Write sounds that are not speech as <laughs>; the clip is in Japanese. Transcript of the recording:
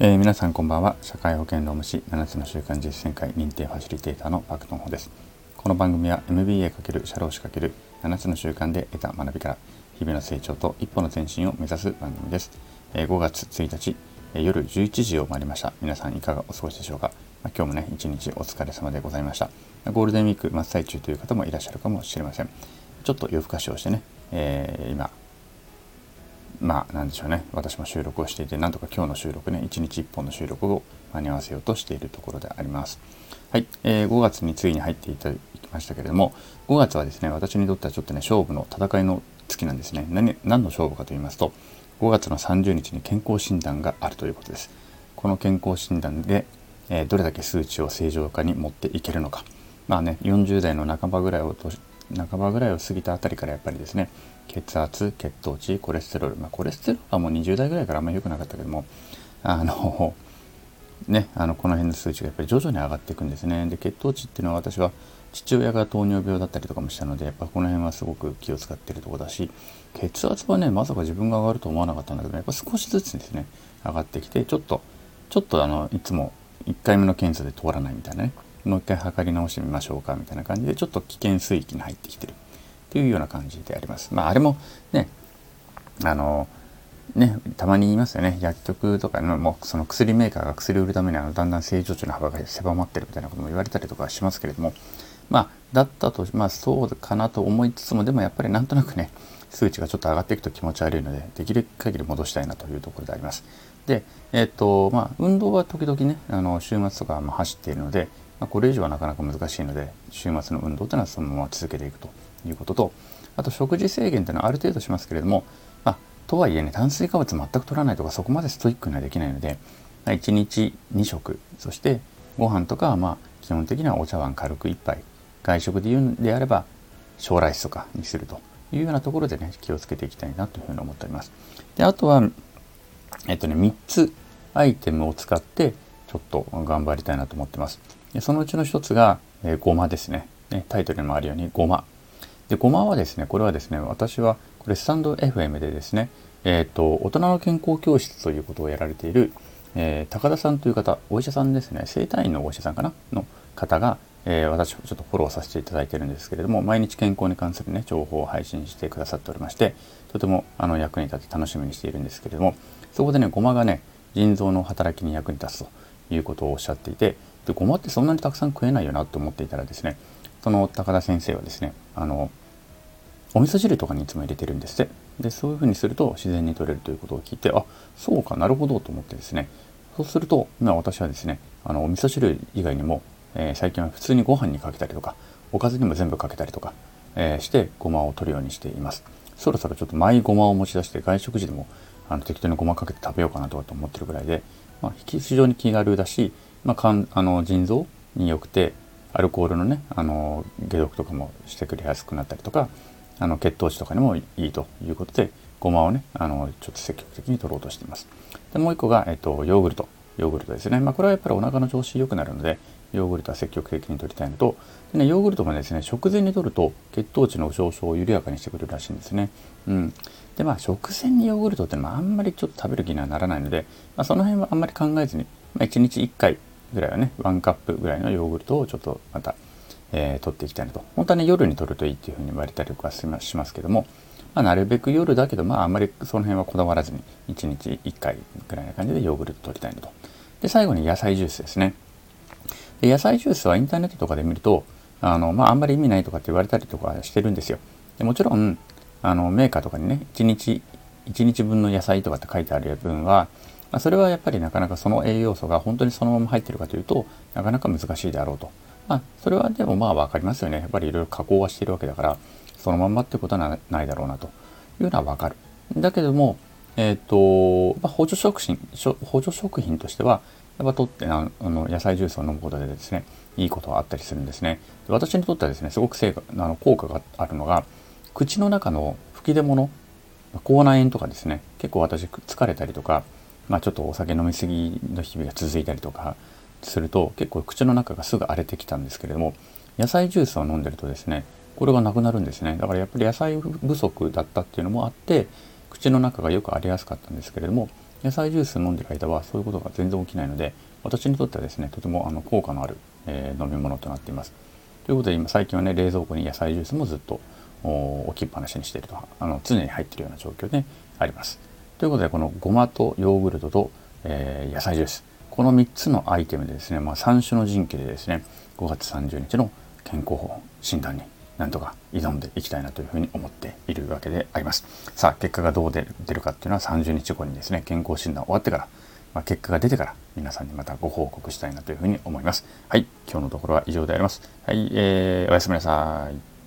えー、皆さんこんばんは。社会保険労務士7つの習慣実践会認定ファシリテーターのパクトンホです。この番組は MBA× 社労士 ×7 つの習慣で得た学びから日々の成長と一歩の前進を目指す番組です、えー、5月1日、えー、夜11時を回りました。皆さんいかがお過ごしでしょうか、まあ、今日もね一日お疲れ様でございました。ゴールデンウィーク真っ最中という方もいらっしゃるかもしれません。ちょっと夜更かしをしてね、え、今まあなんでしょうね。私も収録をしていてなんとか今日の収録ね1日1本の収録を間に合わせようとしているところであります。はい、えー、5月についに入っていただきましたけれども5月はですね私にとってはちょっとね勝負の戦いの月なんですね。何何の勝負かと言いますと5月の30日に健康診断があるということです。この健康診断で、えー、どれだけ数値を正常化に持っていけるのか。まあね40代の半ばぐらいを半ばぐらいを過ぎたあたりからやっぱりですね血圧血糖値コレステロール、まあ、コレステロールはもう20代ぐらいからあんまり良くなかったけどもあの <laughs> ねあのこの辺の数値がやっぱり徐々に上がっていくんですね。で血糖値っていうのは私は父親が糖尿病だったりとかもしたのでやっぱこの辺はすごく気を使ってるとこだし血圧はねまさか自分が上がると思わなかったんだけどやっぱ少しずつですね上がってきてちょっとちょっとあのいつも1回目の検査で通らないみたいなね。もう一回測り直してみましょうかみたいな感じでちょっと危険水域に入ってきてるっていうような感じであります。まああれもねあのね、たまに言いますよね薬局とかのもうその薬メーカーが薬を売るためにあのだんだん正常値の幅が狭まってるみたいなことも言われたりとかしますけれどもまあだったとまあそうかなと思いつつもでもやっぱりなんとなくね数値がちょっと上がっていくと気持ち悪いのでできる限り戻したいなというところであります。でえっ、とまあ運動は時々ねあの週末とかま走っているのでまあ、これ以上はなかなか難しいので週末の運動というのはそのまま続けていくということとあと食事制限というのはある程度しますけれども、まあ、とはいえね炭水化物全く取らないとかそこまでストイックにはできないので、まあ、1日2食そしてご飯とかはまあ基本的にはお茶碗軽く1杯外食で言うんであれば小ライスとかにするというようなところでね気をつけていきたいなというふうに思っております。であとはえっとね3つアイテムを使ってちょっと頑張りたいなと思ってます。そのうちの一つが、えー、ごまですねね。タイトルにもあるようにごま。で、ごまはですね、これはですね、私はこれスタンド FM でですね、えっ、ー、と、大人の健康教室ということをやられている、えー、高田さんという方、お医者さんですね、生体院のお医者さんかな？の方が、えー、私ちょっとフォローさせていただいてるんですけれども、毎日健康に関するね、情報を配信してくださっておりまして、とてもあの役に立って楽しみにしているんですけれども、そこでね、ごまがね、腎臓の働きに役に立つということをおっしゃっていて、でごまってそんなにたくさん食えないよなと思っていたらですねその高田先生はですねあのお味噌汁とかにいつも入れてるんですって。でそういうふうにすると自然に取れるということを聞いてあそうかなるほどと思ってですね。そうすると今私はですねあのお味噌汁以外にも、えー、最近は普通にご飯にかけたりとかおかずにも全部かけたりとか、えー、してごまを取るようにしています。そろそろちょっとマイごまを持ち出して外食時でもあの適当にごまかけて食べようかなとかと思ってるぐらいで、まあ、非常に気軽だしまあ、かんあの腎臓によくてアルコールのねあの解毒とかもしてくれやすくなったりとかあの血糖値とかにもいいということでごまをねあのちょっと積極的に取ろうとしています。でもう一個が、えっと、ヨーグルトヨーグルトですね、まあ、これはやっぱりお腹の調子良くなるのでヨーグルトは積極的に取りたいのとで、ね、ヨーグルトもですね食前に取ると血糖値の上昇を緩やかにしてくれるらしいんですね。うん、でまあ食前にヨーグルトってのはあんまりちょっと食べる気にはならないので、まあ、その辺はあんまり考えずに、まあ、1日1回ぐらいはね1カップぐらいのヨーグルトをちょっとまた、えー、取っていきたいなと。本当はね夜に取るといいっていうふうに言われたりとかしますけども、まあ、なるべく夜だけどまああんまりその辺はこだわらずに1日1回ぐらいな感じでヨーグルト取りたいなと。で最後に野菜ジュースですね。で野菜ジュースはインターネットとかで見るとあの、まあ、あんまり意味ないとかって言われたりとかしてるんですよ。でもちろんあのメーカーとかにね1日1日分の野菜とかって書いてある分はまあ、それはやっぱりなかなかその栄養素が本当にそのまま入ってるかというとなかなか難しいであろうと。まあ、それはでもまあ分かりますよね。やっぱりいろいろ加工はしてるわけだからそのまんまってことはないだろうなというのは分かる。だけども、えっ、ー、と、まあ、補助食品補助食品としてはやっぱとってあの野菜ジュースを飲むことでですねいいことはあったりするんですね。で私にとってはですねすごく成果あの効果があるのが口の中の吹き出物口内炎とかですね結構私疲れたりとかまあ、ちょっとお酒飲み過ぎの日々が続いたりとかすると結構口の中がすぐ荒れてきたんですけれども野菜ジュースを飲んでるとですねこれがなくなるんですねだからやっぱり野菜不足だったっていうのもあって口の中がよく荒れやすかったんですけれども野菜ジュース飲んでる間はそういうことが全然起きないので私にとってはですねとてもあの効果のある、えー、飲み物となっています。ということで今最近はね冷蔵庫に野菜ジュースもずっと置きっぱなしにしているとあの常に入っているような状況であります。ということでこのごまとヨーグルトと、えー、野菜ジュースこの3つのアイテムでですね、まあ、3種の神器でですね5月30日の健康法診断になんとか挑んでいきたいなというふうに思っているわけであります。さあ結果がどう出るかっていうのは30日後にですね健康診断終わってから、まあ、結果が出てから皆さんにまたご報告したいなというふうに思います。はい今日のところは以上であります。はい、えー、おやすみなさい。